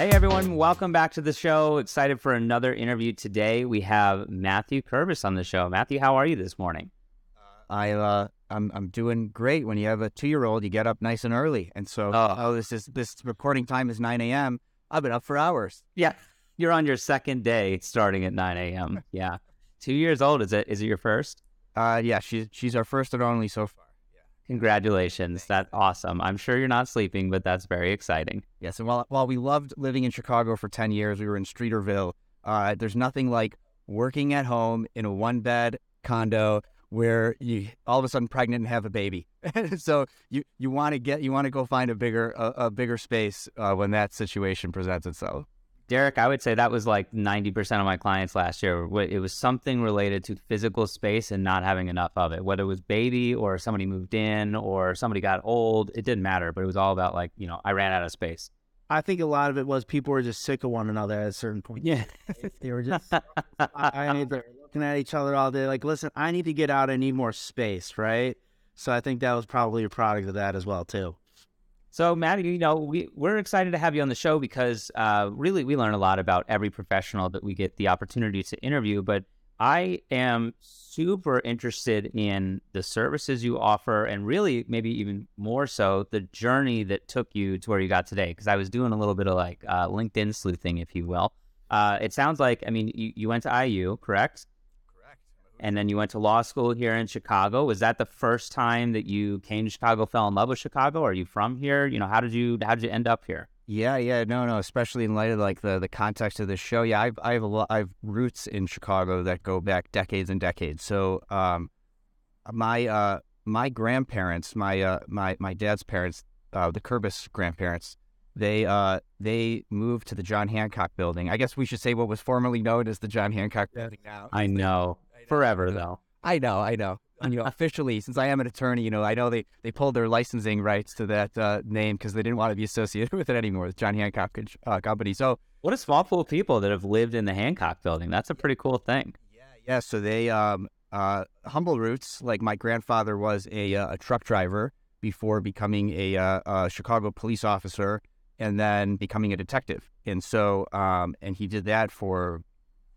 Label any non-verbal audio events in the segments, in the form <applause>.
Hey everyone, welcome back to the show. Excited for another interview today. We have Mathew Kerbis on the show. Mathew, how are you this morning? I uh, I'm I'm doing great. When you have a two year old, you get up nice and early, and so Oh. oh, this is this recording time is nine a.m. I've been up for hours. Yeah, you're on your second day, starting at 9 a.m. <laughs> Yeah, two years old. Is it? Is it your first? Uh, yeah, she's she's our first and only so far. Congratulations. That's awesome. I'm sure you're not sleeping, but that's very exciting. Yes, and while while we loved living in Chicago for ten years, we were in Streeterville. Uh, there's nothing like working at home in a one bed condo where you all of a sudden pregnant and have a baby. <laughs> so you you want to get you want to go find a bigger a, a bigger space uh, when that situation presents itself. Derek, I would say that was like 90% of my clients last year. It was something related to physical space and not having enough of it. Whether it was baby or somebody moved in or somebody got old, it didn't matter. But it was all about like, you know, I ran out of space. I think a lot of it was people were just sick of one another at a certain point. Yeah. They were just, <laughs> I, I need to looking at each other all day. Like, listen, I need to get out. I need more space, right? So I think that was probably a product of that as well, too. So, Matt, you know, we, we're excited to have you on the show because uh, really we learn a lot about every professional that we get the opportunity to interview. But I am super interested in the services you offer and really, maybe even more so, the journey that took you to where you got today. Because I was doing a little bit of like uh, LinkedIn sleuthing, if you will. Uh, it sounds like, I mean, you, you went to IU, correct? Correct. And then you went to law school here in Chicago. Was that the first time that you came to Chicago, fell in love with Chicago? Are you from here? You know, how did you how did you end up here? Yeah, yeah, no, no. Especially in light of like the the context of this show. Yeah, I've I have a lot. I have roots in Chicago that go back decades and decades. So, um, my uh my grandparents, my uh my my dad's parents, uh, the Kerbis grandparents, they uh they moved to the John Hancock Building. I guess we should say what was formerly known as the John Hancock Building now. I know. Forever though. I know, I know. And, you know, officially, since I am an attorney, you know, I know they, they pulled their licensing rights to that uh, name because they didn't want to be associated <laughs> with it anymore, with John Hancock uh, Company. So, What a small pool of people that have lived in the Hancock building. That's a pretty cool thing. yeah, yeah. So they, um, uh, humble roots. Like my grandfather was a, uh, a truck driver before becoming a, uh, a Chicago police officer and then becoming a detective. And so, um, and he did that for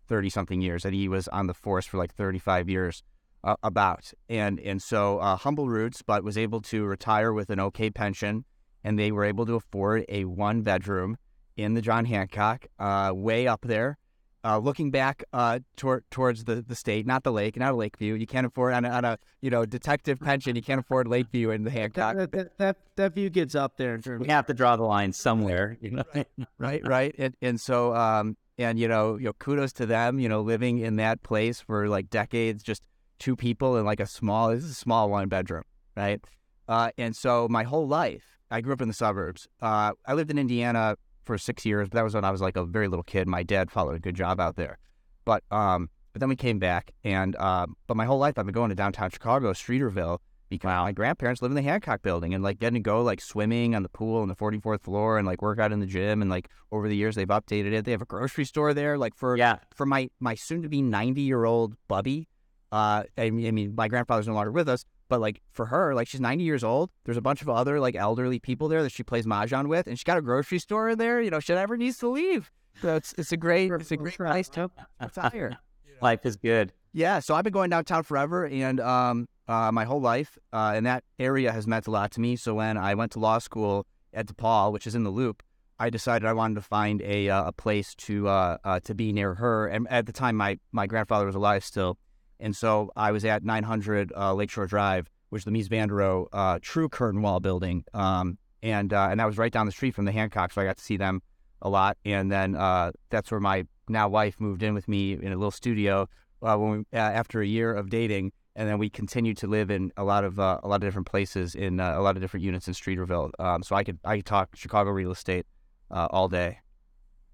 30 something years and he was on the force for like 35 years uh, about and and so uh, humble roots but was able to retire with an okay pension and they were able to afford a one bedroom in the john hancock uh, way up there uh, looking back uh, toward, towards the, the state not the lake not a lake view you can't afford on a, on a you know detective pension you can't afford lake view in the hancock That, that, that, that view gets up there in terms We have to draw the line somewhere. You know? right right and, and so um and you know you know kudos to them you know living in that place for like decades just two people in like a small this is a small one bedroom right? Uh and so my whole life i grew up in the suburbs. Uh i lived in indiana for six years but that was when i was like a very little kid. My dad followed a good job out there. But um but then we came back and um but my whole life i've been going to downtown chicago streeterville because Wow. my grandparents live in the Hancock building and like getting to go like swimming on the pool on the 44th floor and like work out in the gym and like over the years they've updated it. They have a grocery store there. Like for Yeah. for my my soon to be 90 year old bubby, uh, I mean, I mean my grandfather's no longer with us, but like for her, like she's 90 years old. There's a bunch of other like elderly people there that she plays mahjong with, and she's got a grocery store in there. You know, she never needs to leave. So it's it's a great it's a great place to retire. <laughs> Life is good. Yeah, so I've been going downtown forever, and um, uh, my whole life, uh, and that area has meant a lot to me. So when I went to law school at DePaul, which is in the Loop, I decided I wanted to find a uh, a place to uh, uh, to be near her. And at the time, my my grandfather was alive still, and so I was at 900 uh, Lakeshore Drive, which is the Mies van der Rohe true curtain wall building, um, and and that was right down the street from the Hancock, so I got to see them a lot. And then that's where my now wife moved in with me in a little studio when we, after a year of dating, and then we continued to live in a lot of uh, a lot of different places in uh, a lot of different units in Streeterville. Um, so I could I could talk Chicago real estate uh, all day.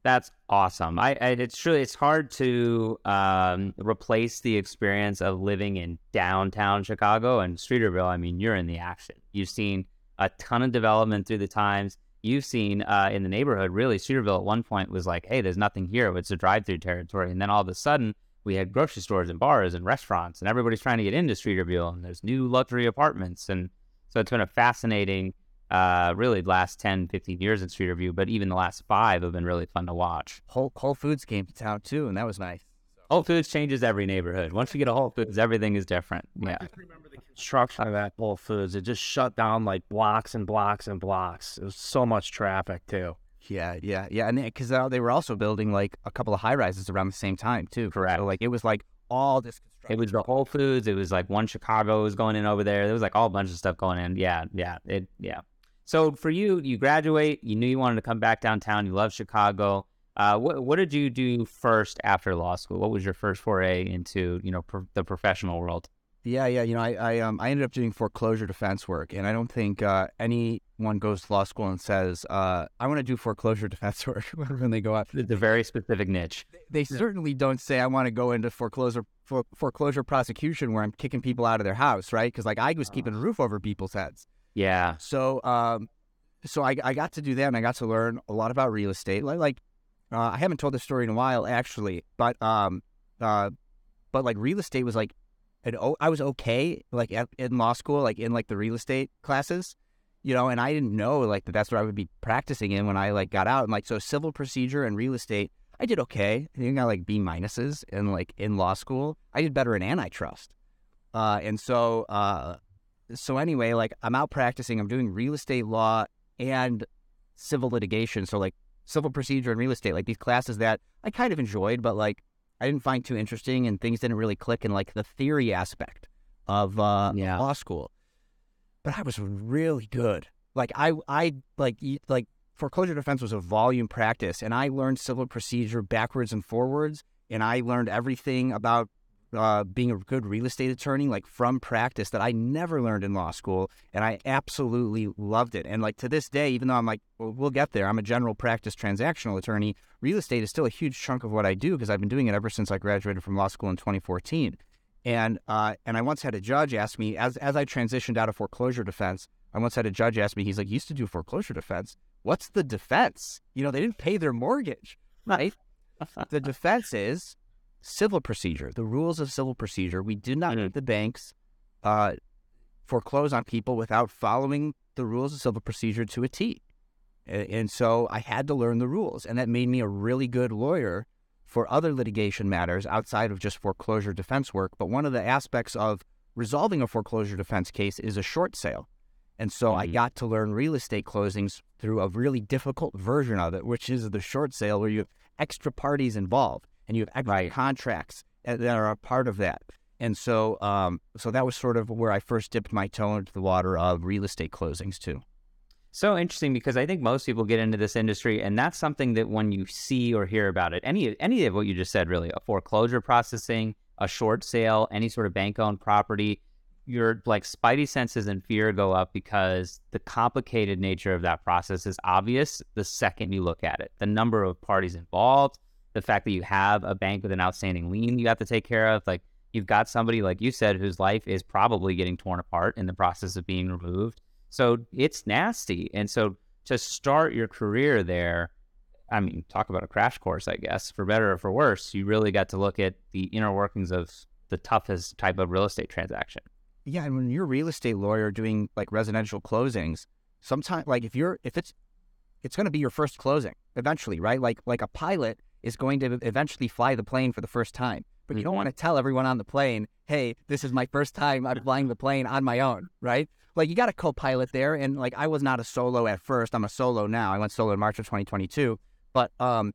That's awesome. I, I it's truly it's hard to um, replace the experience of living in downtown Chicago and Streeterville. I mean, you're in the action. You've seen a ton of development through the times. You've seen uh, in the neighborhood. Really, Streeterville at one point was like, "Hey, there's nothing here. It's a drive-through territory," and then all of a sudden. We had grocery stores and bars and restaurants, and everybody's trying to get into Streeterville, and there's new luxury apartments, and so it's been a fascinating Uh, really, the last 10, 15 years in Streeterville, but even the last five have been really fun to watch. Whole Whole Foods came to town too, and that was nice. Whole Foods changes every neighborhood. Once you get a Whole Foods, everything is different. Yeah. I just remember the construction of that Whole Foods, it just shut down like blocks and blocks and blocks. It was so much traffic too. Yeah, yeah, yeah, and because they were also building like a couple of high rises around the same time too. Correct. So like it was like all this. It was the Whole Foods. It was like one Chicago was going in over there. There was like all a bunch of stuff going in. Yeah, yeah, it, yeah. So for you, you graduate. You knew you wanted to come back downtown. You love Chicago. Uh, what what did you do first after law school? What was your first foray into you know pro- the professional world? Yeah, yeah. You know, I I, um, I ended up doing foreclosure defense work, and I don't think uh, anyone goes to law school and says, uh, "I want to do foreclosure <laughs> defense work" <laughs> when they go out. It's a very specific niche. They certainly don't say, "I want to go into foreclosure for, foreclosure prosecution where I'm kicking people out of their house," right? Because like I was keeping a roof over people's heads. Yeah. So um, so I I got to do that, and I got to learn a lot about real estate. Like like uh, I haven't told this story in a while actually, but um uh, but like real estate was like and oh, I was okay like at, in law school, like in like the real estate classes, you know, and I didn't know like that that's what I would be practicing in when I like got out. And like so, civil procedure and real estate, I did okay. I think I got like B minuses in like in law school. I did better in antitrust, uh, and so uh, so anyway, like I'm out practicing. I'm doing real estate law and civil litigation. So like civil procedure and real estate, like these classes that I kind of enjoyed, but like I didn't find too interesting, and things didn't really click in like the theory aspect of uh, Yeah. law school. But I was really good. Like I, I like like foreclosure defense was a volume practice, and I learned civil procedure backwards and forwards, and I learned everything about uh, being a good real estate attorney, like from practice, that I never learned in law school, and I absolutely loved it. And like to this day, even though I'm like, well, we'll get there, I'm a general practice transactional attorney. Real estate is still a huge chunk of what I do because I've been doing it ever since I graduated from law school in 2014. And uh, and I once had a judge ask me as as I transitioned out of foreclosure defense. I once had a judge ask me, he's like, you used to do foreclosure defense. What's the defense? You know, they didn't pay their mortgage, right? the defense is civil procedure, the rules of civil procedure. We do not let the banks uh, foreclose on people without following the rules of civil procedure to a T. And so I had to learn the rules, and that made me a really good lawyer for other litigation matters outside of just foreclosure defense work. But one of the aspects of resolving a foreclosure defense case is a short sale. And so I Mhm. got to learn real estate closings through a really difficult version of it, which is the short sale where you have extra parties involved and you have extra Right. contracts that are a part of that. And so, um, so that was sort of where I first dipped my toe into the water of real estate closings too. So interesting because I think most people get into this industry, and that's something that when you see or hear about it, any any of what you just said, really, a foreclosure processing, a short sale, any sort of bank owned property, your like spidey senses and fear go up because the complicated nature of that process is obvious the second you look at it. The number of parties involved, the fact that you have a bank with an outstanding lien you have to take care of, like you've got somebody like you said whose life is probably getting torn apart in the process of being removed. So it's nasty. And so to start your career there, I mean, talk about a crash course, I guess, for better or for worse, you really got to look at the inner workings of the toughest type of real estate transaction. Yeah, and when you're a real estate lawyer doing like residential closings, sometimes like if you're if it's it's going to be your first closing eventually, right? Like like a pilot is going to eventually fly the plane for the first time, but you don't Mhm. want to tell everyone on the plane, "Hey, this is my first time I'm flying the plane on my own," right? Like you got a co-pilot there, and like I was not a solo at first. I'm a solo now. I went solo in March of 2022, but um,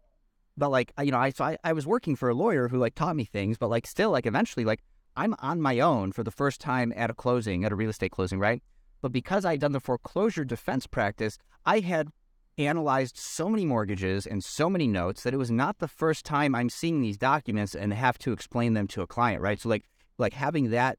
but like you know, I so I, I was working for a lawyer who like taught me things, but like still like eventually like I'm on my own for the first time at a closing, at a real estate closing, right? But because I'd done the foreclosure defense practice, I had analyzed so many mortgages and so many notes that it was not the first time I'm seeing these documents and have to explain them to a client, right? So like like having that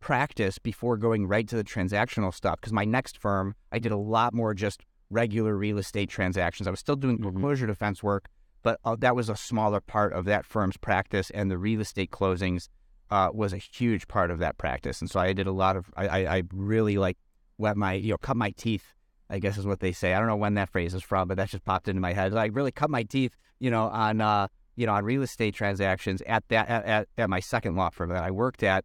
practice before going right to the transactional stuff because my next firm, I did a lot more just regular real estate transactions. I was still doing Mhm. foreclosure defense work, but uh, that was a smaller part of that firm's practice and the real estate closings uh, was a huge part of that practice. And so I did a lot of, I, I, I really like wet my, you know, cut my teeth, I guess is what they say. I don't know when that phrase is from, but that just popped into my head. I really cut my teeth, you know, on, uh, you know, on real estate transactions at that, at, at, at my second law firm that I worked at.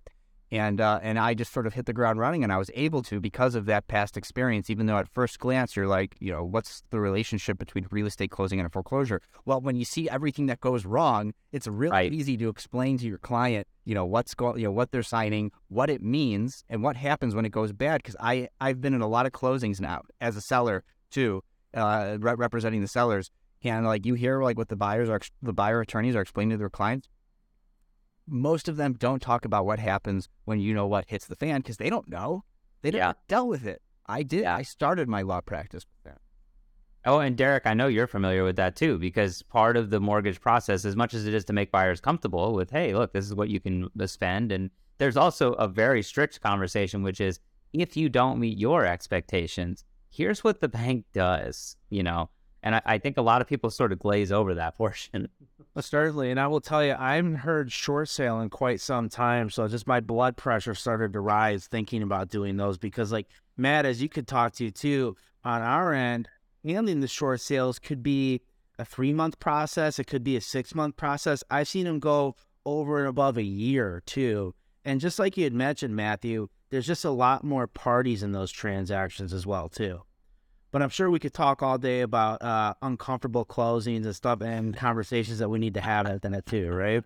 And uh, and I just sort of hit the ground running, and I was able to because of that past experience. Even though at first glance you're like, you know, what's the relationship between real estate closing and a foreclosure? Well, when you see everything that goes wrong, it's really Right. easy to explain to your client, you know, what's going, you know, what they're signing, what it means, and what happens when it goes bad. Because I I've been in a lot of closings now as a seller too, uh, re- representing the sellers, and like you hear like what the buyers are, the buyer attorneys are explaining to their clients most of them don't talk about what happens when you know what hits the fan because they don't know. They never Yeah. dealt with it. I did. Yeah. I started my law practice with that. Oh, and Derek, I know you're familiar with that too, because part of the mortgage process, as much as it is to make buyers comfortable with, hey, look, this is what you can spend, and there's also a very strict conversation, which is if you don't meet your expectations, here's what the bank does, you know. And I, I think a lot of people sort of glaze over that <laughs> portion. Certainly, and I will tell you, I haven't heard short sale in quite some time. So just my blood pressure started to rise thinking about doing those because, like Matt, as you could talk to too, on our end, handling the short sales could be a three month process. It could be a six month process. I've seen them go over and above a year too. And just like you had mentioned, Mathew, there's just a lot more parties in those transactions as well too. But I'm sure we could talk all day about uh, uncomfortable closings and stuff and <laughs> conversations that we need to have at that too, right?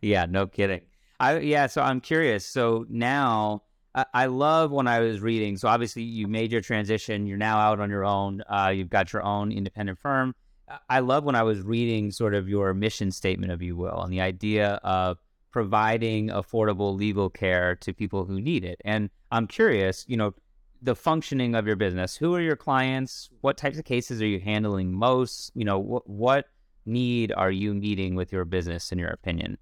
Yeah, no kidding. I yeah, so I'm curious. So now I, I love when I was reading. So obviously you made your transition. You're now out on your own. Uh, you've got your own independent firm. I- I love when I was reading sort of your mission statement, if you will, and the idea of providing affordable legal care to people who need it. And I'm curious, you know, the functioning of your business. Who are your clients? What types of cases are you handling most? You know, what what need are you meeting with your business, in your opinion?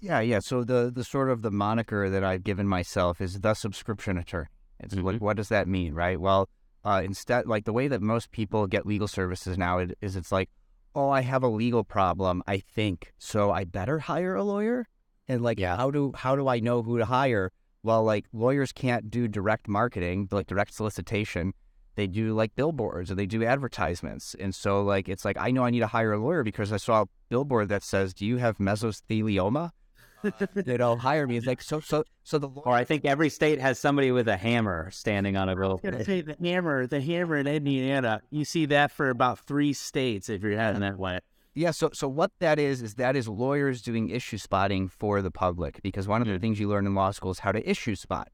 Yeah, yeah. So the the sort of the moniker that I've given myself is the subscription attorney. It's like, Mhm. what does that mean, right? Well, uh, instead, like the way that most people get legal services now is, is it's like, oh, I have a legal problem, I think, so I better hire a lawyer. And like, Yeah. how do how do I know who to hire? Well, like lawyers can't do direct marketing, like direct solicitation. They do like billboards or they do advertisements. And so like it's like I know I need to hire a lawyer because I saw a billboard that says, "Do you have mesothelioma?" <laughs> you know, hire me. It's like so so so the Or I think every state has somebody with a hammer standing on a gonna billboard. say the hammer, the hammer in Indiana. You see that for about three states if you're heading that way. Yeah, so so what that is is that is lawyers doing issue spotting for the public because one of the things you learn in law school is how to issue spot,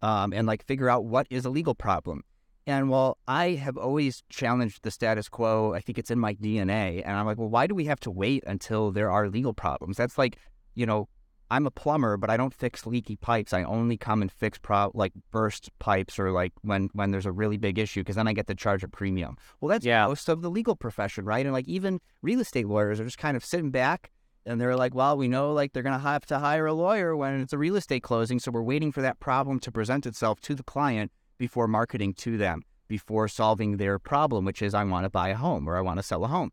um, and like figure out what is a legal problem. And while I have always challenged the status quo, I think it's in my DNA, and I'm like, well, why do we have to wait until there are legal problems? That's like, you know, I'm a plumber, but I don't fix leaky pipes. I only come and fix pro- like burst pipes or like when when there's a really big issue because then I get to charge a premium. Well, that's Yeah. most of the legal profession, right? And like even real estate lawyers are just kind of sitting back and they're like, well, we know like they're gonna have to hire a lawyer when it's a real estate closing, so we're waiting for that problem to present itself to the client before marketing to them, before solving their problem, which is I want to buy a home or I want to sell a home.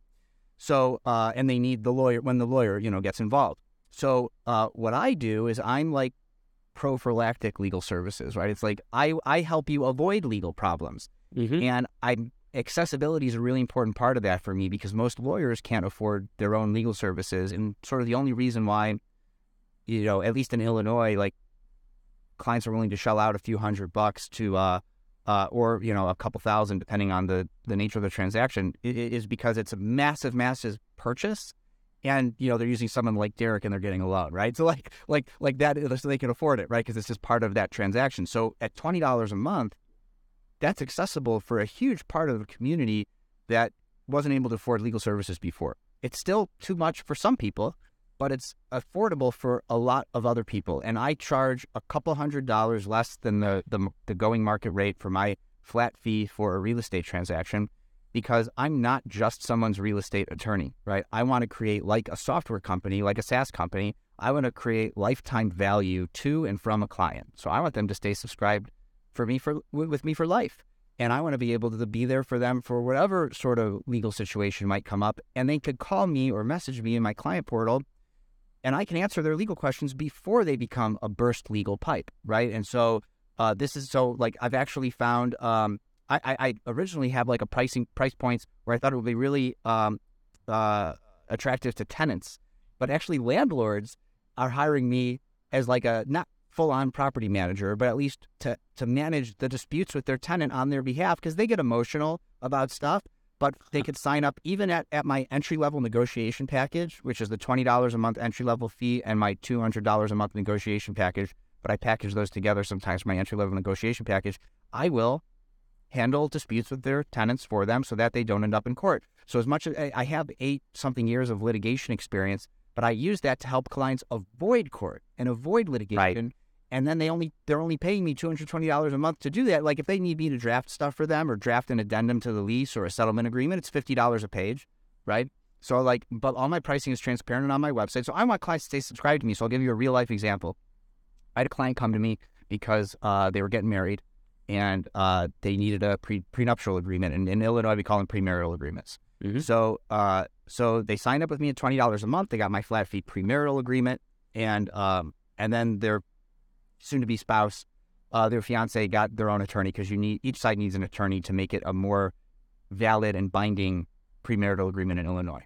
So, uh, and they need the lawyer when the lawyer, you know, gets involved. So, uh, what I do is I'm like prophylactic legal services, right? It's like I I help you avoid legal problems, Mhm. and I accessibility is a really important part of that for me because most lawyers can't afford their own legal services, and sort of the only reason why, you know, at least in Illinois, like clients are willing to shell out a few hundred bucks to uh, uh, or you know a couple thousand depending on the the nature of the transaction i- i- is because it's a massive massive purchase and you know they're using someone like Derek and they're getting a loan right? So like like like that so they can afford it right? Because it's just part of that transaction. So at $20 a month that's accessible for a huge part of the community that wasn't able to afford legal services before. It's still too much for some people but it's affordable for a lot of other people. And I charge a couple hundred dollars less than the, the, the going market rate for my flat fee for a real estate transaction because I'm not just someone's real estate attorney, right? I want to create like a software company, like a SaaS company. I want to create lifetime value to and from a client. So I want them to stay subscribed for me for with me for life. And I want to be able to be there for them for whatever sort of legal situation might come up. And they could call me or message me in my client portal and I can answer their legal questions before they become a burst legal pipe, right? And so uh, this is so like I've actually found um, I, I, originally had like a pricing price points where I thought it would be really um, uh, attractive to tenants, but actually landlords are hiring me as like a not full on property manager, but at least to to manage the disputes with their tenant on their behalf because they get emotional about stuff. But they could sign up even at, at my entry level negotiation package, which is the twenty dollars a month entry level fee and my two hundred dollars a month negotiation package. But I package those together sometimes my entry level negotiation package. I will handle disputes with their tenants for them so that they don't end up in court. So as much as I have eight something years of litigation experience, but I use that to help clients avoid court and avoid litigation. Right. And then they only they're only paying me two hundred twenty dollars a month to do that. Like if they need me to draft stuff for them or draft an addendum to the lease or a settlement agreement, it's fifty dollars a page, right? So like, but all my pricing is transparent and on my website. So I want clients to stay subscribed to me. So I'll give you a real life example. I had a client come to me because uh, they were getting married and uh, they needed a pre- prenuptial agreement. And in Illinois, we call them premarital agreements. Mhm. So, uh, so they signed up with me at twenty dollars a month. They got my flat fee premarital agreement, and um, and then their soon-to-be spouse, uh, their fiance, got their own attorney because you need each side needs an attorney to make it a more valid and binding premarital agreement in Illinois.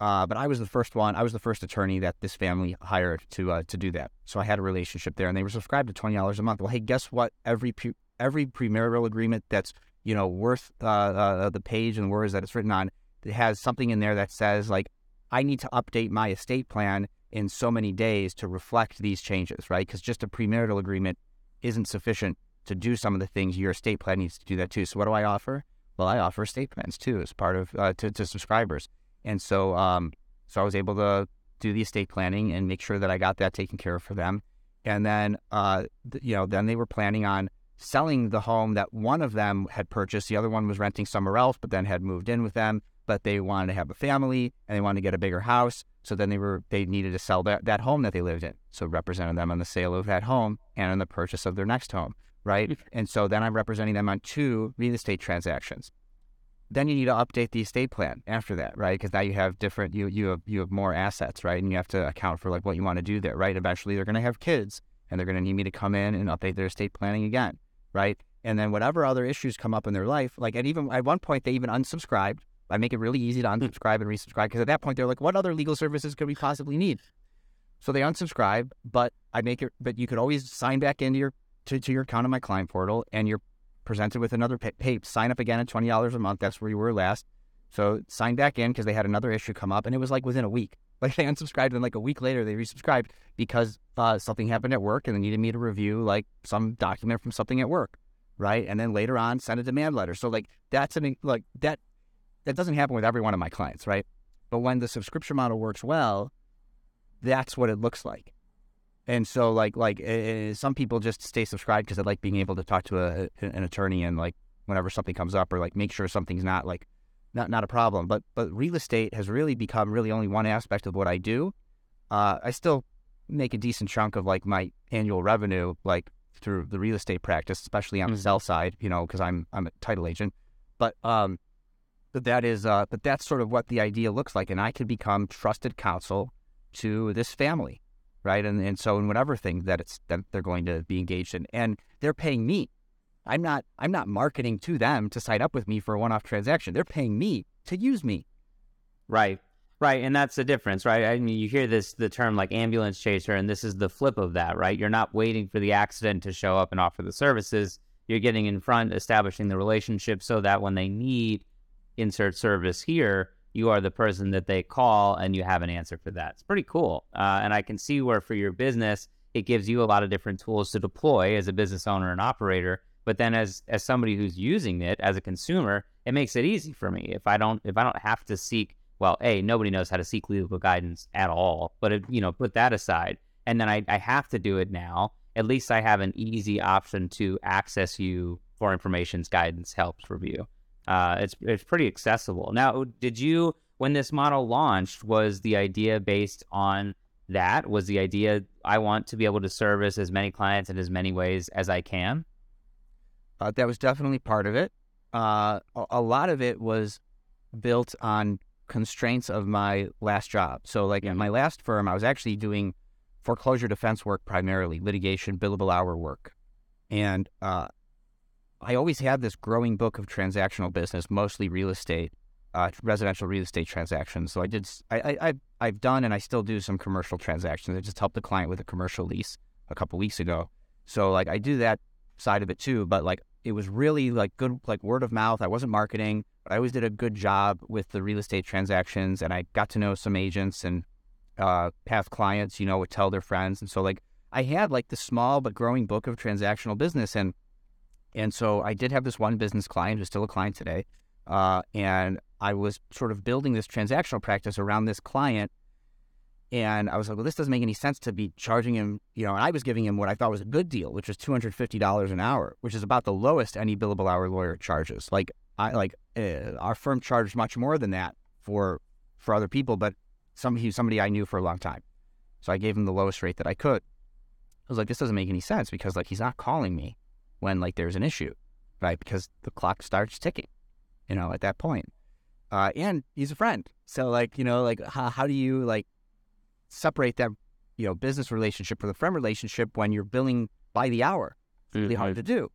Uh, but I was the first one. I was the first attorney that this family hired to uh, to do that. So I had a relationship there, and they were subscribed to twenty dollars a month. Well, hey, guess what? Every pre- every premarital agreement that's you know worth uh, uh, the page and words that it's written on, it has something in there that says like I need to update my estate plan in so many days to reflect these changes, right? Because just a premarital agreement isn't sufficient to do some of the things your estate plan needs to do that too. So what do I offer? Well, I offer estate plans too as part of uh, to, to subscribers. And so, um, so I was able to do the estate planning and make sure that I got that taken care of for them. And then, uh, you know, then they were planning on selling the home that one of them had purchased. The other one was renting somewhere else, but then had moved in with them. But they wanted to have a family and they wanted to get a bigger house. So then they were they needed to sell that, that home that they lived in. So represented them on the sale of that home and on the purchase of their next home, right? Mm-hmm. and so then I'm representing them on two real estate transactions then you need to update the estate plan after that, right? Because now you have different you you have you have more assets, right? And you have to account for like what you want to do there, right? Eventually they're going to have kids, and they're going to need me to come in and update their estate planning again, right? And then whatever other issues come up in their life, like and even at one point they even unsubscribed. I make it really easy to hmm. unsubscribe and resubscribe because at that point they're like, what other legal services could we possibly need? So they unsubscribe, but I make it. But you could always sign back into your to, to your account on my client portal, and you're presented with another pay, pay sign up again at twenty dollars a month. That's where you were last. So sign back in because they had another issue come up, and it was like within a week. Like they unsubscribed, and like a week later they resubscribed because uh, something happened at work, and they needed me to review like some document from something at work, right? And then later on send a demand letter. So like that's an like that that doesn't happen with every one of my clients, right? But when the subscription model works well, that's what it looks like. And so, like, like uh, some people just stay subscribed because they like being able to talk to a, an attorney and like whenever something comes up or like make sure something's not like not not a problem. But but real estate has really become really only one aspect of what I do. Uh, I still make a decent chunk of like my annual revenue like through the real estate practice, especially on Mhm. the sell side, you know, because I'm I'm a title agent. But um, but that is uh, but that's sort of what the idea looks like, and I could become trusted counsel to this family right? And and so in whatever thing that it's that they're going to be engaged in, and they're paying me. I'm not I'm not marketing to them to sign up with me for a one-off transaction. They're paying me to use me. Right. Right. And that's the difference, right? I mean, you hear this, the term like ambulance chaser, and this is the flip of that, right? You're not waiting for the accident to show up and offer the services. You're getting in front, establishing the relationship so that when they need insert service here, you are the person that they call and you have an answer for that. It's pretty cool. Uh, and I can see where for your business, it gives you a lot of different tools to deploy as a business owner and operator. But then as as somebody who's using it as a consumer, it makes it easy for me. If I don't if I don't have to seek well, A, nobody knows how to seek legal guidance at all. But you know, put that aside. And then I, I have to do it now. At least I have an easy option to access you for information's guidance, helps, review. Uh, it's it's pretty accessible. Now, did you when this model launched? Was the idea based on that? Was the idea I want to be able to service as many clients in as many ways as I can? Uh, that was definitely part of it. Uh, a, lot of it was built on constraints of my last job. So, like at my last firm, I was actually doing foreclosure defense work primarily, litigation, billable hour work, and uh, I always had this growing book of transactional business, mostly real estate, uh, residential real estate transactions. So I did, I, I, I've done and I still do some commercial transactions. I just helped a client with a commercial lease a couple weeks ago. So like I do that side of it too, but like it was really like good, like word of mouth. I wasn't marketing, but I always did a good job with the real estate transactions and I got to know some agents and uh, past clients, you know, would tell their friends. And so like I had like the small but growing book of transactional business and and so I did have this one business client who's still a client today. Uh, and I was sort of building this transactional practice around this client. And I was like, well, this doesn't make any sense to be charging him, you know, and I was giving him what I thought was a good deal, which was $250 an hour, which is about the lowest any billable hour lawyer charges. Like I like uh, our firm charged much more than that for for other people, but some he's somebody I knew for a long time. So I gave him the lowest rate that I could. I was like, this doesn't make any sense because like he's not calling me when like there's an issue, right? Because the clock starts ticking, you know, at that point. Uh, and he's a friend, so like you know, like how, how do you like separate that you know business relationship from the friend relationship when you're billing by the hour? It's really hard to do.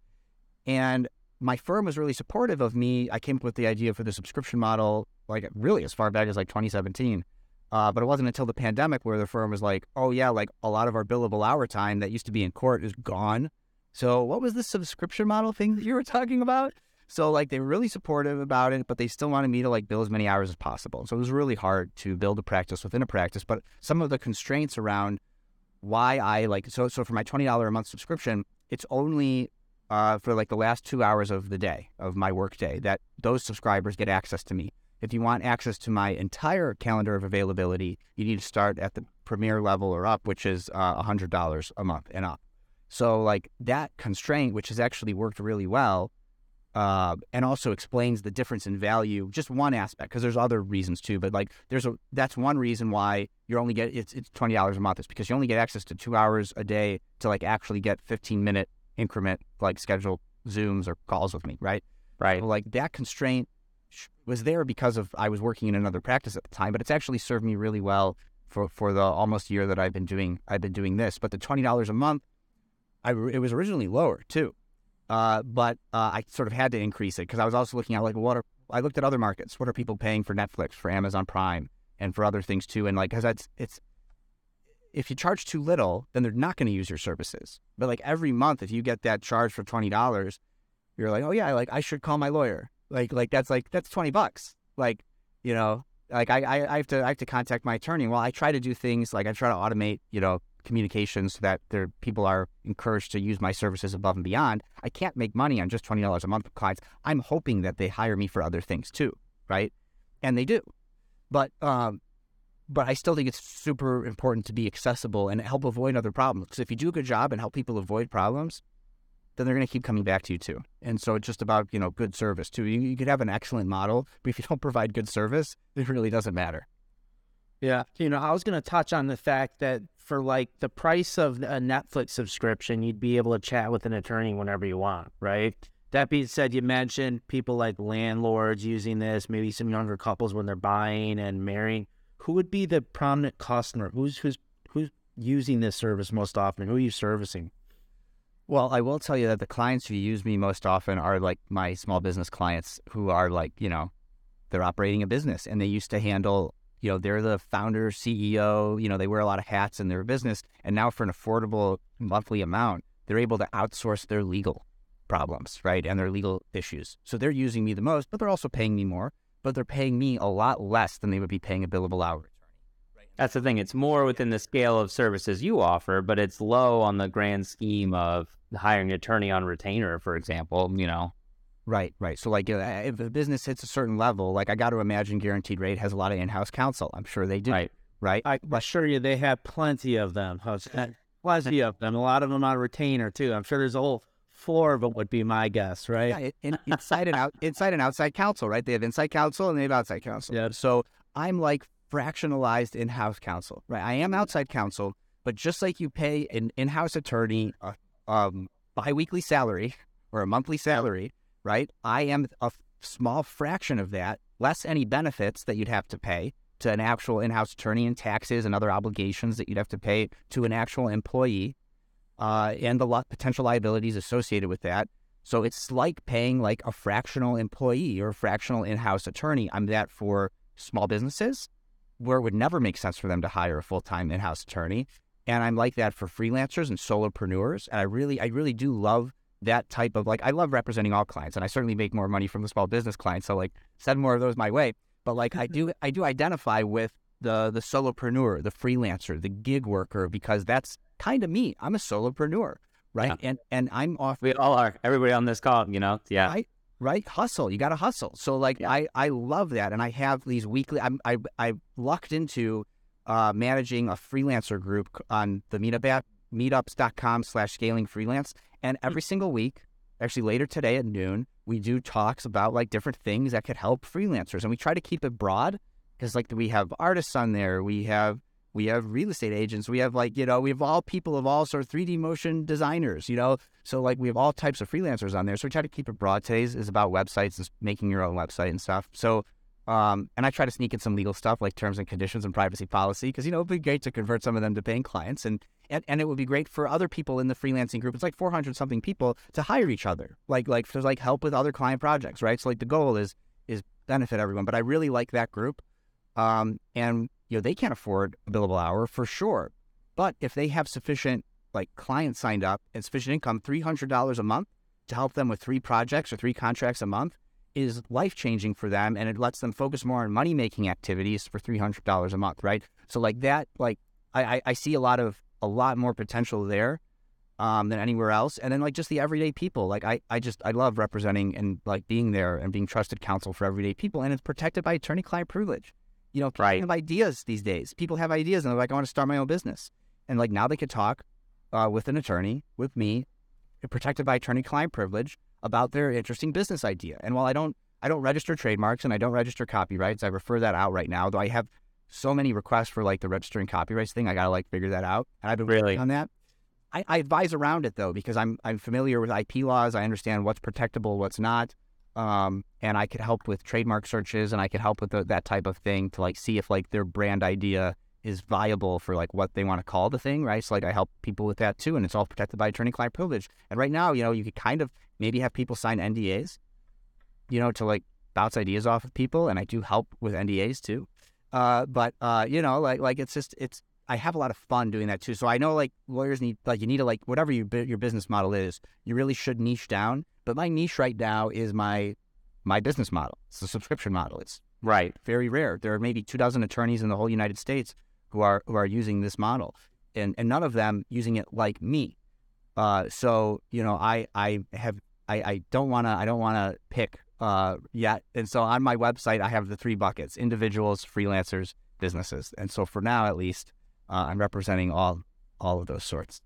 And my firm was really supportive of me. I came up with the idea for the subscription model, like really as far back as like 2017. Uh, but it wasn't until the pandemic where the firm was like, oh, yeah, like a lot of our billable hour time that used to be in court is gone. So, what was the subscription model thing that you were talking about? So, like, they were really supportive about it, but they still wanted me to like bill as many hours as possible. So, it was really hard to build a practice within a practice. But some of the constraints around why I like, so, so for my $20 a month subscription, it's only uh, for like the last two hours of the day, of my work day, that those subscribers get access to me. If you want access to my entire calendar of availability, you need to start at the premier level or up, which is uh, $100 a month and up. So, like that constraint, which has actually worked really well, uh, and also explains the difference in value. Just one aspect, because there's other reasons too. But like, there's a that's one reason why you're only get it's it's twenty dollars a month. It's because you only get access to two hours a day to like actually get fifteen minute increment like scheduled zooms or calls with me, right? Right. So, like that constraint was there because of I was working in another practice at the time, but it's actually served me really well for for the almost year that I've been doing I've been doing this. But the twenty dollars a month, I it was originally lower too, uh, but uh, I sort of had to increase it because I was also looking at like what are I looked at other markets. What are people paying for Netflix, for Amazon Prime, and for other things too? And like because that's it's if you charge too little, then they're not going to use your services. But like every month, if you get that charge for twenty dollars, you're like, oh yeah, like I should call my lawyer like like that's like that's twenty bucks. Like you know, like I, I I have to I have to contact my attorney. Well, I try to do things like I try to automate you know communications so that their people are encouraged to use my services above and beyond. I can't make money on just twenty dollars a month with clients. I'm hoping that they hire me for other things too, right? And they do, but um, but I still think it's super important to be accessible and help avoid other problems. Because if you do a good job and help people avoid problems, then they're going to keep coming back to you too. And so it's just about, you know, good service too. You, you could have an excellent model, but if you don't <laughs> provide good service, it really doesn't matter. Yeah. You know, I was going to touch on the fact that for like the price of a Netflix subscription, you'd be able to chat with an attorney whenever you want, right? That being said, you mentioned people like landlords using this, maybe some younger couples when they're buying and marrying. Who would be the prominent customer? Who's who's who's using this service most often? Who are you servicing? Well, I will tell you that the clients who use me most often are like my small business clients who are like, you know, they're operating a business and they used to handle, you know, they're the founder, CEO, you know, they wear a lot of hats in their business. And now for an affordable monthly amount, they're able to outsource their legal problems, right? And their legal issues. So they're using me the most, but they're also paying me more, but they're paying me a lot less than they would be paying a billable hour. Attorney. That's the thing. It's more within the scale of services you offer, but it's low on the grand scheme of hiring an attorney on retainer, for example. You know, Right, right. So, like, if a business hits a certain level, like, I got to imagine Guaranteed Rate has a lot of in-house counsel. I'm sure they do. Right. Right. I assure you, they have plenty of them. Plenty of them. A lot of them on retainer too. I'm sure there's a whole floor of them. Would be my guess, right? Yeah, in, inside and out, inside and outside counsel, right? They have inside counsel and they have outside counsel. Yeah. So I'm like fractionalized in-house counsel, right? I am outside counsel, but just like you pay an in-house attorney a um, biweekly salary or a monthly salary, right? I am a small fraction of that, less any benefits that you'd have to pay to an actual in-house attorney and taxes and other obligations that you'd have to pay to an actual employee, uh, and the potential liabilities associated with that. So it's like paying like a fractional employee or a fractional in-house attorney. I'm that for small businesses where it would never make sense for them to hire a full-time in-house attorney. And I'm like that for freelancers and solopreneurs. And I really, I really do love that type of like I love representing all clients and I certainly make more money from the small business clients. So like send more of those my way. But like I do I do identify with the the solopreneur, the freelancer, the gig worker, because that's kind of me. I'm a solopreneur. Right. Yeah. And and I'm off We all are. Everybody on this call, you know, yeah. Right. Right. Hustle. You gotta hustle. So like Yeah. I, I love that. And I have these weekly I'm I I lucked into uh managing a freelancer group on the meetup app, meetups.com slash scaling freelance. And mm. every single week, actually later today at noon, we do talks about like different things that could help freelancers. And we try to keep it broad because like we have artists on there, we have we have real estate agents, we have like, you know, we have all people of all sorts 3D motion designers, you know. So like we have all types of freelancers on there. So we try to keep it broad. Today's is about websites and making your own website and stuff. So um, and I try to sneak in some legal stuff like terms and conditions and privacy policy because you know it'd be great to convert some of them to paying clients and, and and it would be great for other people in the freelancing group. It's like 400 something people to hire each other, like like for like help with other client projects, right? So like the goal is is benefit everyone. But I really like that group, um, and you know they can't afford a billable hour for sure, but if they have sufficient like clients signed up and sufficient income, three hundred dollars a month to help them with three projects or three contracts a month is life changing for them and it lets them focus more on money making activities for three hundred dollars a month, right? So like that, like I, I, I see a lot of a lot more potential there um, than anywhere else. And then like just the everyday people, like I, I just I love representing and like being there and being trusted counsel for everyday people, and it's protected by attorney client privilege. You know, people Right. have ideas these days. People have ideas and they're like, I want to start my own business, and like now they could talk uh, with an attorney, with me, protected by attorney client privilege about their interesting business idea. And while I don't I don't register trademarks and I don't register copyrights, I refer that out right now. Though I have so many requests for like the registering copyrights thing, I gotta like figure that out. And I've been Really? working on that. I, I advise around it though because I'm I'm familiar with IP laws. I understand what's protectable, what's not, um, and I could help with trademark searches and I could help with the, that type of thing to like see if like their brand idea is viable for like what they want to call the thing, right? So like I help people with that too, and it's all protected by attorney-client privilege. And right now, you know, you could kind of maybe have people sign NDAs, you know, to like bounce ideas off of people, and I do help with NDAs too. Uh, but uh, you know, like like it's just it's I have a lot of fun doing that too. So I know like lawyers need like you need to like whatever your your business model is, you really should niche down. But my niche right now is my my business model. It's a subscription model. It's Right. very rare. There are maybe two dozen attorneys in the whole United States who are who are using this model, and and none of them using it like me. Uh, so you know, I I have I, I don't want to I don't want to pick uh yet, and so on my website I have the three buckets: individuals, freelancers, businesses. And so for now, at least, uh, I'm representing all all of those sorts.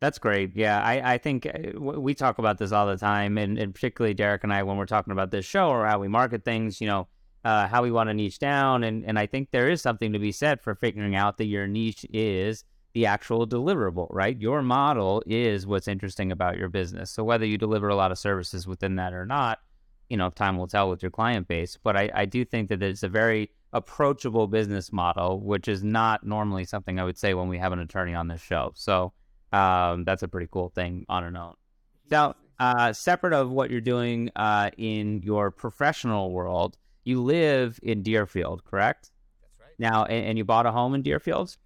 That's great. Yeah, I, I think uh, we talk about this all the time, and, and particularly Derek and I when we're talking about this show or how we market things, you know, uh, how we want to niche down. And, and I think there is something to be said for figuring out that your niche is the actual deliverable, right? Your model is what's interesting about your business. So whether you deliver a lot of services within that or not, you know, time will tell with your client base. But I, I do think that it's a very approachable business model, which is not normally something I would say when we have an attorney on this show. So um, that's a pretty cool thing on its own. Now, uh, separate of what you're doing uh, in your professional world, you live in Deerfield, correct? That's right. Now, and, and you bought a home in Deerfield.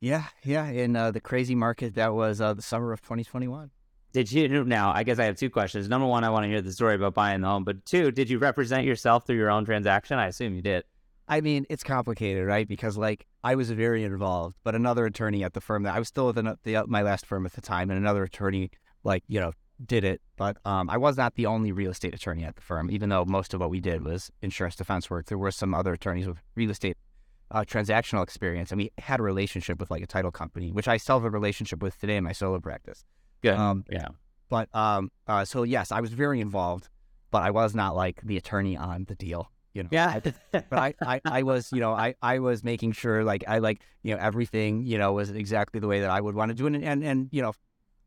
Yeah, yeah. In uh, the crazy market that was uh, the summer of 2021. Did you now? I guess I have two questions. Number one, I want to hear the story about buying the home. But two, did you represent yourself through your own transaction? I assume you did. I mean, it's complicated, right? Because like I was very involved, but another attorney at the firm that I was still with the, my last firm at the time, and another attorney like you know did it. But um, I was not the only real estate attorney at the firm, even though most of what we did was insurance defense work. There were some other attorneys with real estate uh, transactional experience, and we had a relationship with like a title company, which I still have a relationship with today in my solo practice. Good. Um, yeah. but um, uh, so yes, I was very involved, but I was not like the attorney on the deal. You know, Yeah. <laughs> but I, I, I was, you know, I, I was making sure like I like, you know, everything, you know, was exactly the way that I would want to do it. And, and, and you know,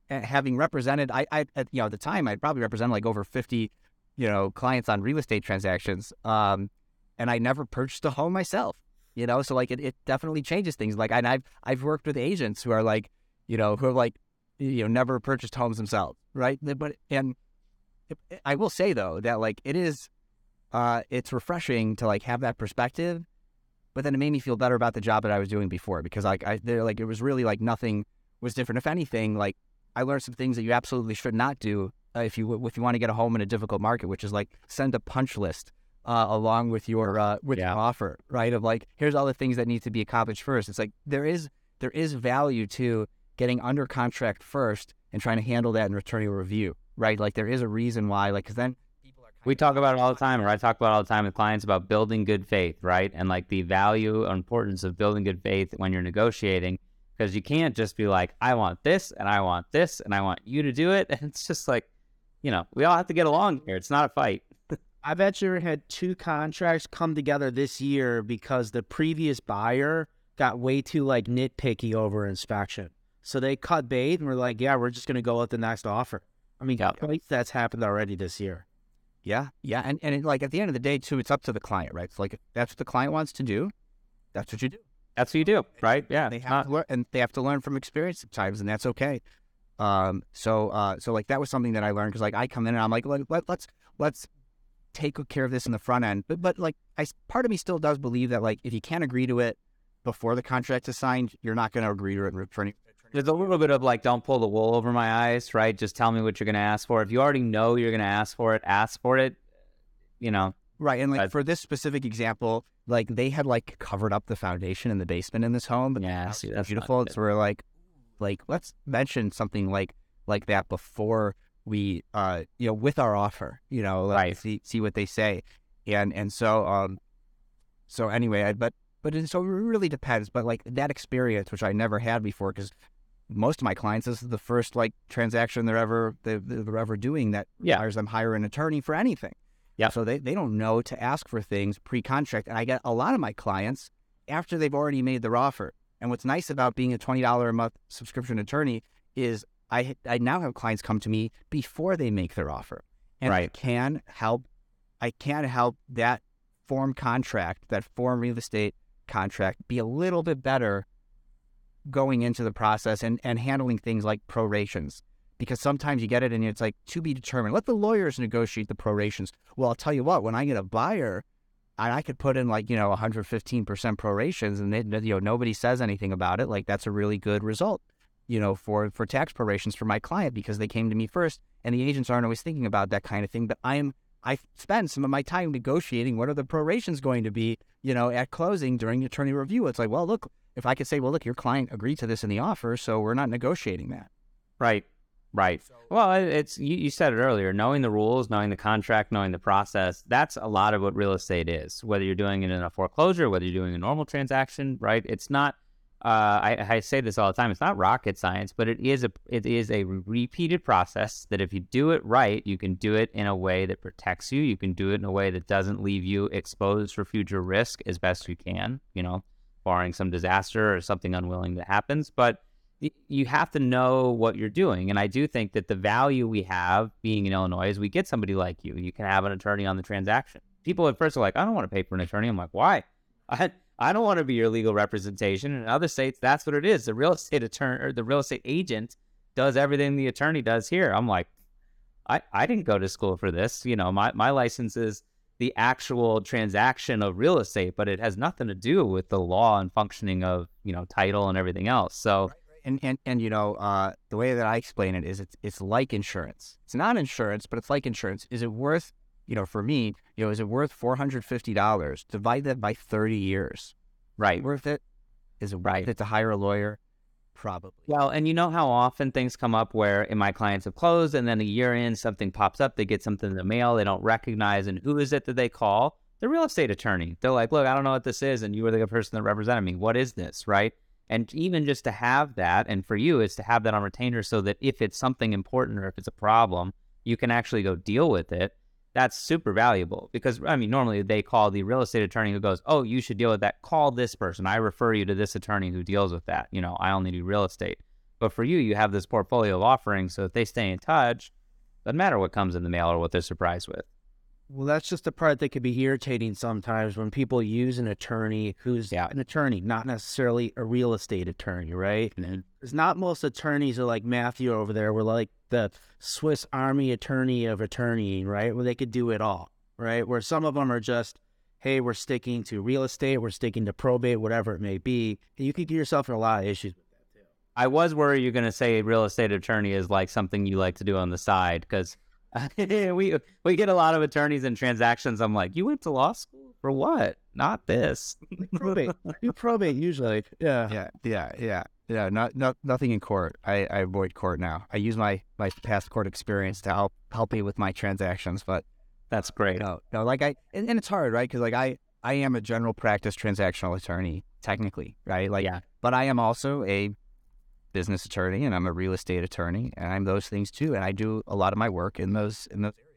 having represented, I, I, at, you know, at the time I'd probably represented like over 50, you know, clients on real estate transactions. Um, and I never purchased a home myself, you know, so like it, it definitely changes things. Like, and I've, I've worked with agents who are like, you know, who have like, you know, never purchased homes themselves. Right. But, and, I will say though that like it is, uh, it's refreshing to like have that perspective, but then it made me feel better about the job that I was doing before because like I there like it was really like nothing was different. If anything, like I learned some things that you absolutely should not do uh, if you if you want to get a home in a difficult market, which is like send a punch list uh, along with your uh, with Yeah. your offer, right? Of like here's all the things that need to be accomplished first. It's like there is there is value to getting under contract first and trying to handle that in returning a review, right? Like there is a reason why, like because then. We talk about it all the time, or I talk about it all the time with clients about building good faith, right? And like the value or importance of building good faith when you're negotiating, because you can't just be like, I want this and I want this and I want you to do it. <laughs> And it's just like, you know, we all have to get along here. It's not a fight. <laughs> I've actually had two contracts come together this year because the previous buyer got way too like nitpicky over inspection. So they cut bait and were like, "Yeah, we're just gonna go with the next offer." I mean, Yeah. twice that's happened already this year. Yeah, yeah, and and it, like at the end of the day too, it's up to the client, right? It's like if that's what the client wants to do, that's what you do. That's what you do, right? Yeah. they have not- to learn, and they have to learn from experience sometimes, and that's okay. Um, so, uh, so like that was something that I learned because like I come in and I'm like, let, let, let's let's take care of this in the front end, but but like I part of me still does believe that like if you can't agree to it before the contract is signed, you're not going to agree to it in returning. There's a little bit of like, don't pull the wool over my eyes, right? Just tell me what you're going to ask for. If you already know you're going to ask for it, ask for it. You know, Right, and like for this specific example, like they had like covered up the foundation in the basement in this home, but Yeah, see, that's beautiful. good. So we're like, like let's mention something like like that before we, uh, you know, with our offer, you know, like, Right. see see what they say, and and so um, so anyway, I, but but it, so it really depends. But like that experience, which I never had before, because most of my clients, this is the first like transaction they're ever they, they're ever doing that Yeah. requires them hire an attorney for anything. Yeah. So they, they don't know to ask for things pre-contract. And I get a lot of my clients after they've already made their offer. And what's nice about being a $20 a month subscription attorney is I I now have clients come to me before they make their offer. And I can help I can help that form contract, that form real estate contract be a little bit better going into the process and, and handling things like prorations. Because sometimes you get it and it's like to be determined. Let the lawyers negotiate the prorations. Well, I'll tell you what, when I get a buyer, and I could put in like, you know, 115% prorations and they, you know, nobody says anything about it. Like that's a really good result, you know, for, for tax prorations for my client because they came to me first and the agents aren't always thinking about that kind of thing. But I am, I spend some of my time negotiating what are the prorations going to be, you know, at closing during attorney review. It's like, well, look, if I could say, well, look, your client agreed to this in the offer, so we're not negotiating that. right, right. Well, it's you, you said it earlier. Knowing the rules, knowing the contract, knowing the process. That's a lot of what real estate is. Whether you're doing it in a foreclosure, whether you're doing a normal transaction, right? It's not. Uh, I, I say this all the time. It's not rocket science, but it is a it is a repeated process that if you do it right, you can do it in a way that protects you. You can do it in a way that doesn't leave you exposed for future risk as best you can. You know, barring some disaster or something unwilling that happens, but you have to know what you're doing. And I do think that the value we have being in Illinois is we get somebody like you. You can have an attorney on the transaction. People at first are like, I don't want to pay for an attorney. I'm like, why? <laughs> I I don't want to be your legal representation. In other states, that's what it is. The real estate attorney or the real estate agent does everything the attorney does here. I'm like, I, I didn't go to school for this. You know, my, my license is the actual transaction of real estate, but it has nothing to do with the law and functioning of, you know, title and everything else. So And and and you know, uh, the way that I explain it is it's it's like insurance. It's not insurance, but it's like insurance. Is it worth, you know, for me, you know, is it worth four hundred fifty dollars? Divide that by thirty years. right. Worth it? Is it worth Right. it to hire a lawyer? Probably. Well, and you know how often things come up where in my clients have closed and then a year in something pops up, they get something in the mail they don't recognize, and who is it that they call? The real estate attorney. They're like, look, I don't know what this is, and you were the person that represented me. What is this, right? And even just to have that, and for you, is to have that on retainer so that if it's something important or if it's a problem, you can actually go deal with it. That's super valuable because I mean, normally they call the real estate attorney who goes, "Oh, you should deal with that. Call this person. I refer you to this attorney who deals with that. You know, I only do real estate." But for you, you have this portfolio of offerings, so if they stay in touch, doesn't matter what comes in the mail or what they're surprised with. Well, that's just the part that could be irritating sometimes when people use an attorney who's Yeah. an attorney, not necessarily a real estate attorney, right? Mm-hmm. Because not most attorneys are like Mathew over there. We're like the Swiss Army attorney of attorneying, right? Where they could do it all, right? Where some of them are just, hey, we're sticking to real estate, we're sticking to probate, whatever it may be. And you could get yourself in a lot of issues. I was worried you're going to say real estate attorney is like something you like to do on the side because <laughs> we we get a lot of attorneys and transactions. I'm like, you went to law school for what? Not this. probate, do probate usually, yeah. Yeah, yeah, yeah, yeah. Not, not nothing in court. I, I avoid court now. I use my my past court experience to help help me with my transactions. But That's great. no, no, like I and, and it's hard, right? Because like I I am a general practice transactional attorney technically, right? Like, yeah. but I am also a business attorney and I'm a real estate attorney and I'm those things too. And I do a lot of my work in those in those areas.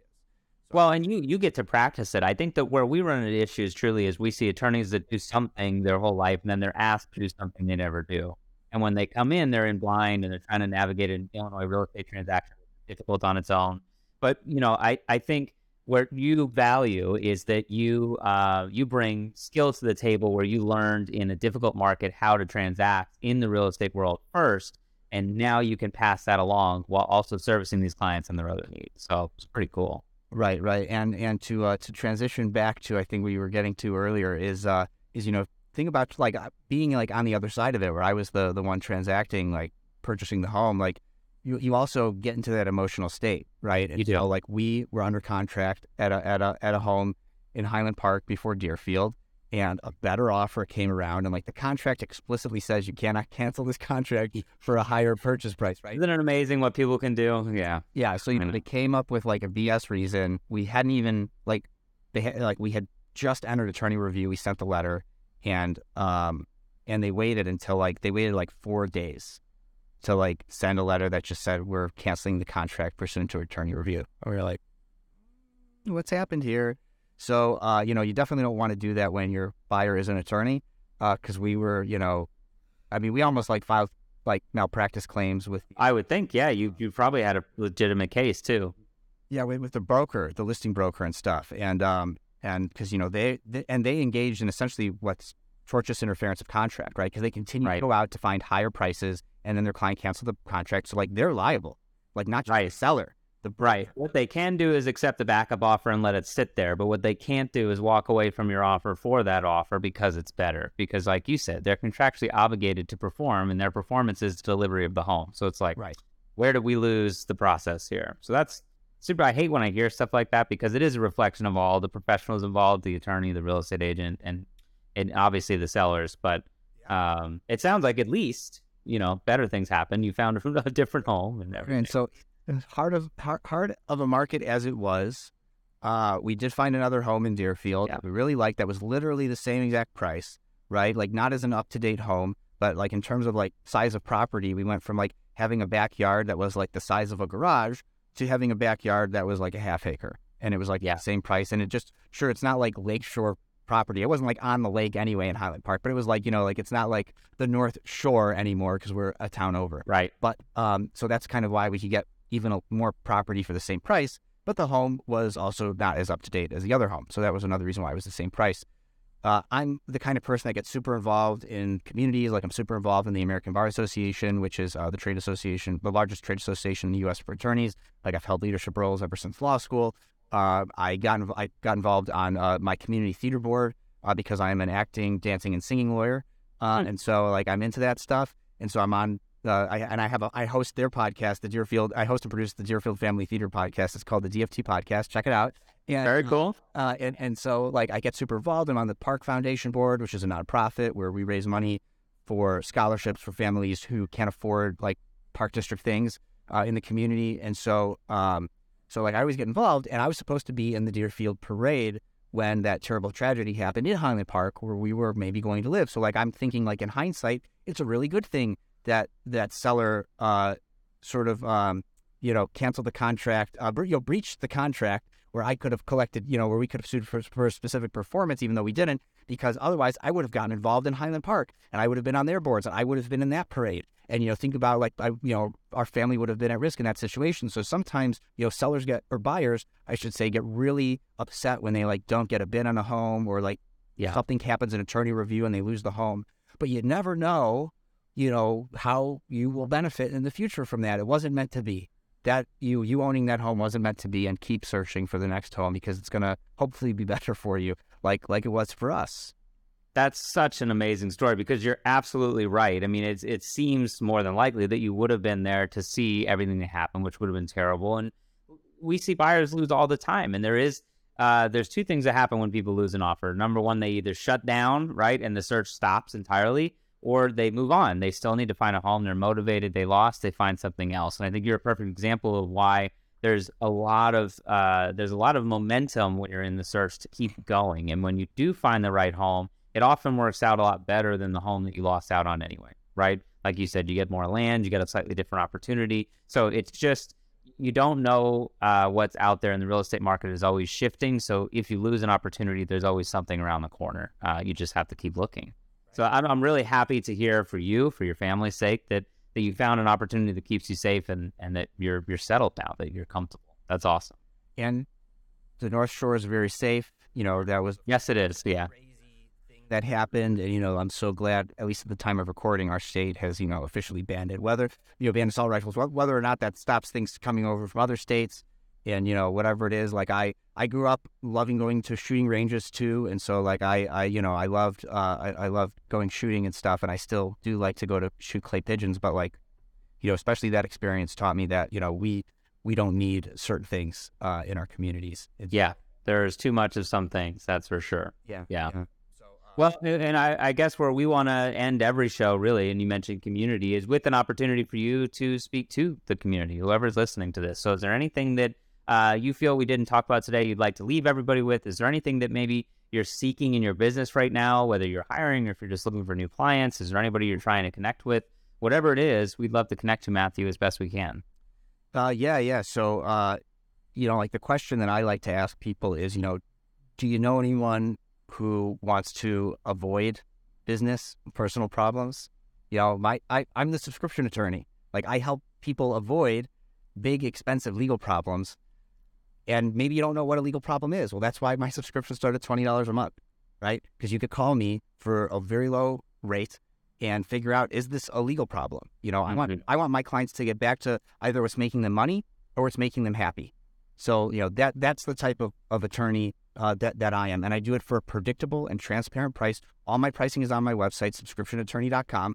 Well, and you you get to practice it. I think that where we run into issues truly is we see attorneys that do something their whole life and then they're asked to do something they never do. And when they come in, they're in blind and they're trying to navigate an Illinois real estate transaction. Difficult on its own. But you know, I I think where you value is that you uh, you bring skills to the table where you learned in a difficult market how to transact in the real estate world first, and now you can pass that along while also servicing these clients and their other needs. So it's pretty cool. Right, right, and and to uh, to transition back to I think you were getting to earlier is uh is you know think about like uh, being like on the other side of it where I was the the one transacting like purchasing the home like you you also get into that emotional state right and You do. so, like we were under contract at a at a at a home in Highland Park before Deerfield and a better offer came around and like the contract explicitly says you cannot cancel this contract for a higher purchase price right Isn't it amazing what people can do? Yeah. yeah, so you know. they came up with like a BS reason. We hadn't even like they had like we had just entered attorney review. We sent the letter, and um and they waited until like they waited like four days to like send a letter that just said we're canceling the contract pursuant to attorney review. And we were like, what's happened here? So uh, you know, you definitely don't want to do that when your buyer is an attorney, because we were, you know, I mean, we almost like filed like malpractice claims with I would think, yeah, you you probably had a legitimate case too. Yeah, with, with the broker, the listing broker and stuff, and um, and because you know they, they and they engaged in essentially what's tortious interference of contract, right? Because they continue Right. to go out to find higher prices, and then their client canceled the contract, so like they're liable, like not just Right. the seller, the Right. What they can do is accept the backup offer and let it sit there. But what they can't do is walk away from your offer for that offer because it's better. Because, like you said, they're contractually obligated to perform, and their performance is delivery of the home. So it's like, Right. where did we lose the process here? So that's super. I hate when I hear stuff like that because it is a reflection of all the professionals involved the attorney, the real estate agent, and, and obviously the sellers. But um, it sounds like at least, you know, better things happen. You found <laughs> a different home and everything. And so, hard of hard, hard of a market as it was, uh, we did find another home in Deerfield. Yeah. We really liked that was literally the same exact price, right? Like not as an up to date home, but like in terms of like size of property, we went from like having a backyard that was like the size of a garage to having a backyard that was like a half acre, and it was like Yeah. the same price. And it just sure it's not like lakeshore property. It wasn't like on the lake anyway in Highland Park, but it was like you know like it's not like the North Shore anymore because we're a town over. right. But um, so that's kind of why we could get even a, more property for the same price. But the home was also not as up to date as the other home, so that was another reason why it was the same price. Uh, I'm the kind of person that gets super involved in communities. Like I'm super involved in the American Bar Association, which is uh, the trade association, the largest trade association in the U.S. for attorneys. Like I've held leadership roles ever since law school. Uh, I got inv- I got involved on uh, my community theater board uh, because I am an acting, dancing, and singing lawyer, uh, Hmm. and so like I'm into that stuff. And so I'm on uh, I, and I have a I host their podcast, the Deerfield. I host and produce the Deerfield Family Theater podcast. It's called the DFT Podcast. Check it out. And, Very cool. Uh, and and so like I get super involved. I'm on the Park Foundation board, which is a nonprofit where we raise money for scholarships for families who can't afford like park district things uh, in the community. And so um, so like I always get involved. And I was supposed to be in the Deerfield parade when that terrible tragedy happened in Highland Park, where we were maybe going to live. So like I'm thinking like in hindsight, it's a really good thing that that seller uh, sort of um, you know canceled the contract, uh, bre- you know breached the contract where I could have collected, you know, where we could have sued for, for a specific performance, even though we didn't, because otherwise I would have gotten involved in Highland Park and I would have been on their boards and I would have been in that parade. And you know think about like I, you know our family would have been at risk in that situation. So sometimes you know sellers get or buyers i should say get really upset when they like don't get a bid on a home or like Yeah. something happens in attorney review and they lose the home. But you never know you know how you will benefit in the future from that. It wasn't meant to be. That you you owning that home wasn't meant to be and keep searching for the next home because it's going to hopefully be <laughs> better for you like like it was for us That's such an amazing story because you're absolutely right. I mean, it's it seems more than likely that you would have been there to see everything that happened, which would have been terrible. And we see buyers lose all the time. And there is uh, there's two things that happen when people lose an offer. Number one, they either shut down, right, and the search stops entirely, or they move on. They still need to find a home. They're motivated. They lost. They find something else. And I think you're a perfect example of why there's a lot of uh, there's a lot of momentum when you're in the search to keep going. And when you do find the right home, it often works out a lot better than the home that you lost out on anyway, right? Like you said, you get more land, you get a slightly different opportunity. So it's just you don't know uh, what's out there, and the real estate market is always shifting. So if you lose an opportunity, there's always something around the corner. Uh, you just have to keep looking. So I'm, I'm really happy to hear for you, for your family's sake, that that you found an opportunity that keeps you safe and and that you're you're settled now, that you're comfortable. That's awesome. and the north shore is very safe you know that was Yes, it is. Yeah. That happened. And, you know, I'm so glad, at least at the time of recording, our state has, you know, officially banned it. Whether, you know, banned assault rifles, whether or not that stops things coming over from other states and, you know, whatever it is. Like, I, I grew up loving going to shooting ranges too. And so, like, I, I you know, I loved, uh, I, I loved going shooting and stuff. And I still do like to go to shoot clay pigeons. But, like, you know, especially that experience taught me that, you know, we, we don't need certain things uh, in our communities. It's- Yeah. There's too much of some things, that's for sure. Yeah. Yeah. Uh, Well, and I, I guess where we want to end every show, really, and you mentioned community, is with an opportunity for you to speak to the community, whoever's listening to this. So, is there anything that uh, you feel we didn't talk about today you'd like to leave everybody with? Is there anything that maybe you're seeking in your business right now, whether you're hiring or if you're just looking for new clients? Is there anybody you're trying to connect with? Whatever it is, we'd love to connect to Mathew as best we can. Uh, yeah, yeah. So, uh, you know, like the question that I like to ask people is, you know, do you know anyone who wants to avoid business, personal problems? You know, my I, I'm the subscription attorney. Like I help people avoid big, expensive legal problems. And maybe you don't know what a legal problem is. Well, that's why my subscription started twenty dollars a month, right? Because you could call me for a very low rate and figure out is this a legal problem? You know, I want Mhm. I want my clients to get back to either what's making them money or what's making them happy. So you know that that's the type of, of attorney uh, that that I am, and I do it for a predictable and transparent price. All my pricing is on my website, subscriptionattorney.com.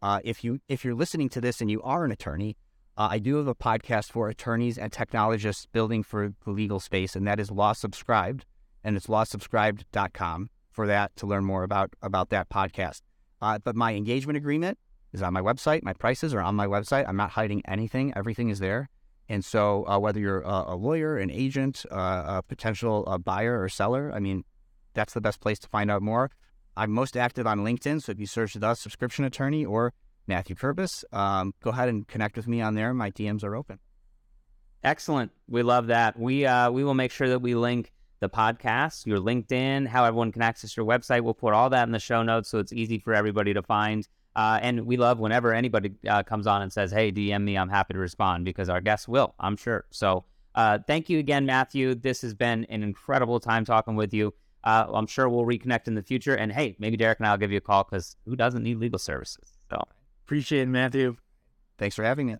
Uh, if you if you're listening to this and you are an attorney, uh, I do have a podcast for attorneys and technologists building for the legal space, and that is Law Subscribed, and it's lawsubscribed.com for that to learn more about about that podcast. Uh, but my engagement agreement is on my website. My prices are on my website. I'm not hiding anything. Everything is there. And so, uh, whether you're a, a lawyer, an agent, uh, a potential uh, buyer or seller, I mean, that's the best place to find out more. I'm most active on LinkedIn. So if you search the subscription attorney or Mathew Kerbis, um, go ahead and connect with me on there. My DMs are open. Excellent. We love that. We uh, we will make sure that we link the podcast, your LinkedIn, how everyone can access your website. We'll put all that in the show notes so it's easy for everybody to find. Uh, and we love whenever anybody uh, comes on and says, "Hey, DM me." I'm happy to respond because our guests will. I'm sure. So, uh, thank you again, Mathew. This has been an incredible time talking with you. Uh, I'm sure we'll reconnect in the future. And hey, maybe Derek and I'll give you a call because who doesn't need legal services? So. Appreciate it, Mathew. Thanks for having me.